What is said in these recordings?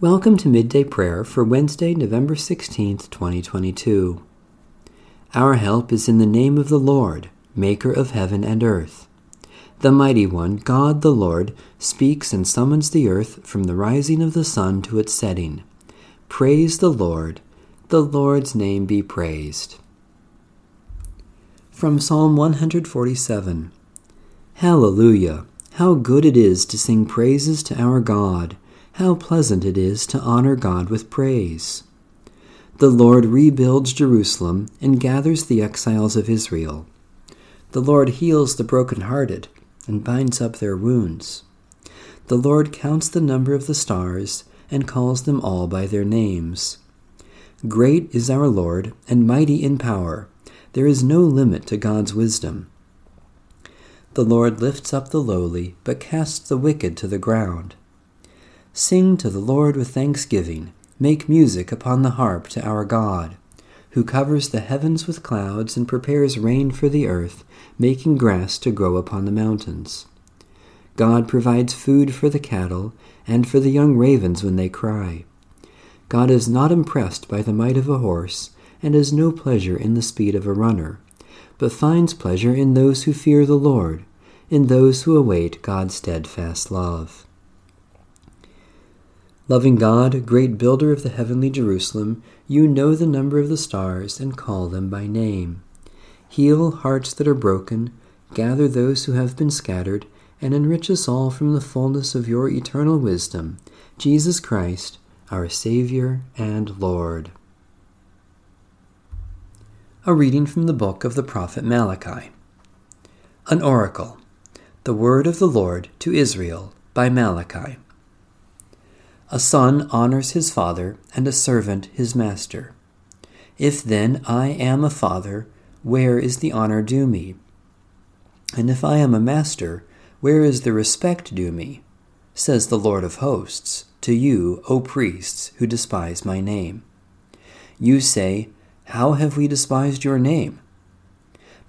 Welcome to Midday Prayer for Wednesday, November 16th, 2022. Our help is in the name of the Lord, Maker of heaven and earth. The Mighty One, God the Lord, speaks and summons the earth from the rising of the sun to its setting. Praise the Lord. The Lord's name be praised. From Psalm 147 Hallelujah! How good it is to sing praises to our God! How pleasant it is to honor God with praise. The Lord rebuilds Jerusalem and gathers the exiles of Israel. The Lord heals the broken-hearted and binds up their wounds. The Lord counts the number of the stars and calls them all by their names. Great is our Lord and mighty in power. There is no limit to God's wisdom. The Lord lifts up the lowly, but casts the wicked to the ground. Sing to the Lord with thanksgiving. Make music upon the harp to our God, who covers the heavens with clouds and prepares rain for the earth, making grass to grow upon the mountains. God provides food for the cattle and for the young ravens when they cry. God is not impressed by the might of a horse and has no pleasure in the speed of a runner, but finds pleasure in those who fear the Lord, in those who await God's steadfast love. Loving God, great builder of the heavenly Jerusalem, you know the number of the stars and call them by name. Heal hearts that are broken, gather those who have been scattered, and enrich us all from the fullness of your eternal wisdom, Jesus Christ, our Savior and Lord. A reading from the book of the prophet Malachi. An oracle. The word of the Lord to Israel by Malachi. A son honors his father, and a servant his master. If then I am a father, where is the honor due me? And if I am a master, where is the respect due me? Says the Lord of hosts, to you, O priests, who despise my name. You say, How have we despised your name?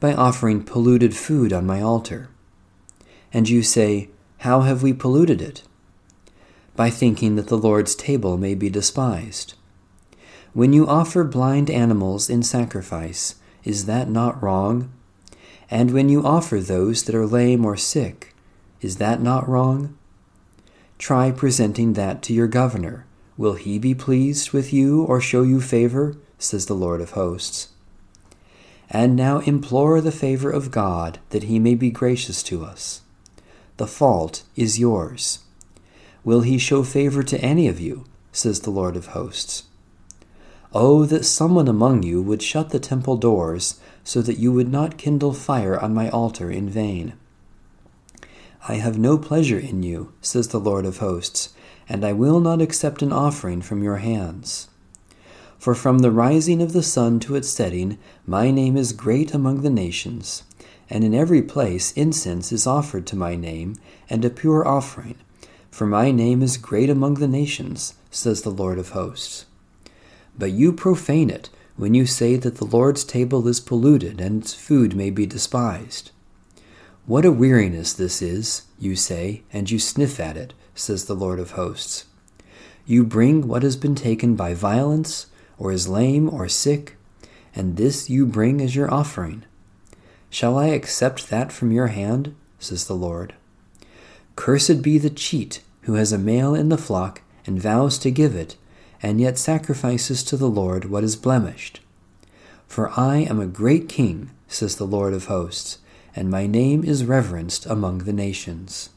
By offering polluted food on my altar. And you say, How have we polluted it? By thinking that the Lord's table may be despised. When you offer blind animals in sacrifice, is that not wrong? And when you offer those that are lame or sick, is that not wrong? Try presenting that to your governor. Will he be pleased with you or show you favor? says the Lord of hosts. And now implore the favor of God that he may be gracious to us. The fault is yours. Will he show favor to any of you? says the Lord of hosts. Oh, that someone among you would shut the temple doors, so that you would not kindle fire on my altar in vain. I have no pleasure in you, says the Lord of hosts, and I will not accept an offering from your hands. For from the rising of the sun to its setting, my name is great among the nations, and in every place incense is offered to my name, and a pure offering for my name is great among the nations, says the Lord of hosts. But you profane it when you say that the Lord's table is polluted and its food may be despised. What a weariness this is, you say, and you sniff at it, says the Lord of hosts. You bring what has been taken by violence, or is lame or sick, and this you bring as your offering. Shall I accept that from your hand? says the Lord. Cursed be the cheat who has a male in the flock and vows to give it, and yet sacrifices to the Lord what is blemished. For I am a great king, says the Lord of hosts, and my name is reverenced among the nations.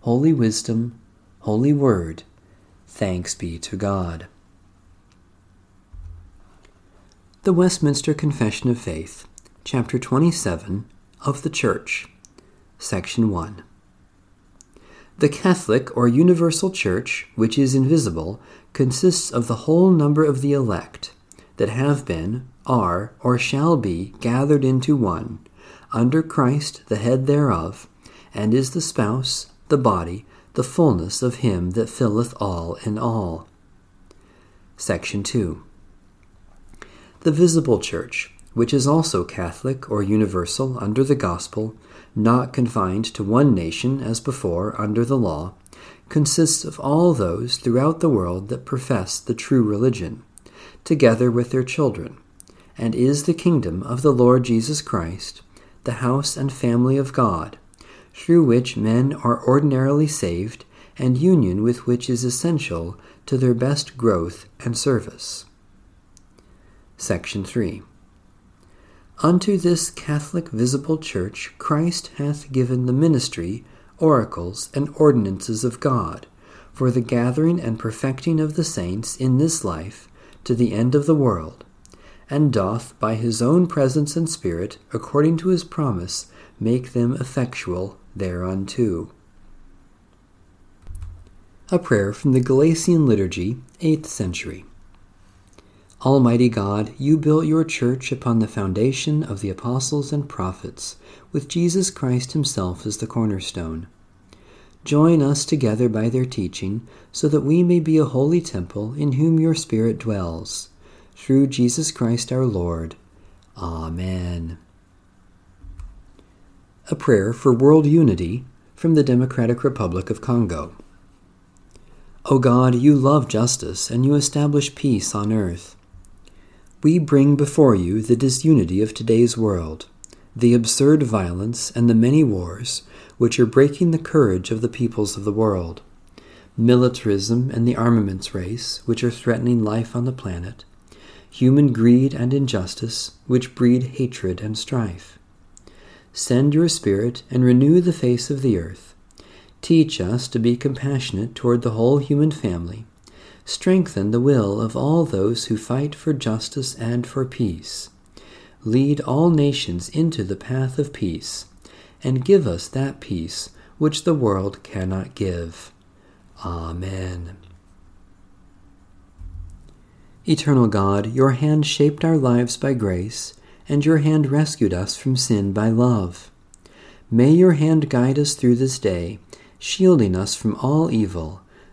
Holy Wisdom, Holy Word, thanks be to God. The Westminster Confession of Faith, Chapter 27 of the Church, Section 1. The Catholic or universal Church, which is invisible, consists of the whole number of the elect that have been, are, or shall be gathered into one, under Christ the head thereof, and is the spouse, the body, the fullness of him that filleth all in all. Section 2. The visible Church, which is also Catholic or universal under the gospel, not confined to one nation as before under the law, consists of all those throughout the world that profess the true religion, together with their children, and is the kingdom of the Lord Jesus Christ, the house and family of God, through which men are ordinarily saved, and union with which is essential to their best growth and service. Section 3 Unto this Catholic visible Church Christ hath given the ministry, oracles, and ordinances of God, for the gathering and perfecting of the saints in this life to the end of the world, and doth by his own presence and Spirit, according to his promise, make them effectual thereunto. A prayer from the Gelasian Liturgy, 8th century. Almighty God, you built your church upon the foundation of the apostles and prophets, with Jesus Christ himself as the cornerstone. Join us together by their teaching, so that we may be a holy temple in whom your Spirit dwells. Through Jesus Christ our Lord. Amen. A prayer for world unity from the Democratic Republic of Congo. O God, you love justice and you establish peace on earth. We bring before you the disunity of today's world, the absurd violence and the many wars which are breaking the courage of the peoples of the world, militarism and the armaments race which are threatening life on the planet, human greed and injustice which breed hatred and strife. Send your Spirit and renew the face of the earth. Teach us to be compassionate toward the whole human family Strengthen the will of all those who fight for justice and for peace. Lead all nations into the path of peace, and give us that peace which the world cannot give. Amen. Eternal God, your hand shaped our lives by grace, and your hand rescued us from sin by love. May your hand guide us through this day, shielding us from all evil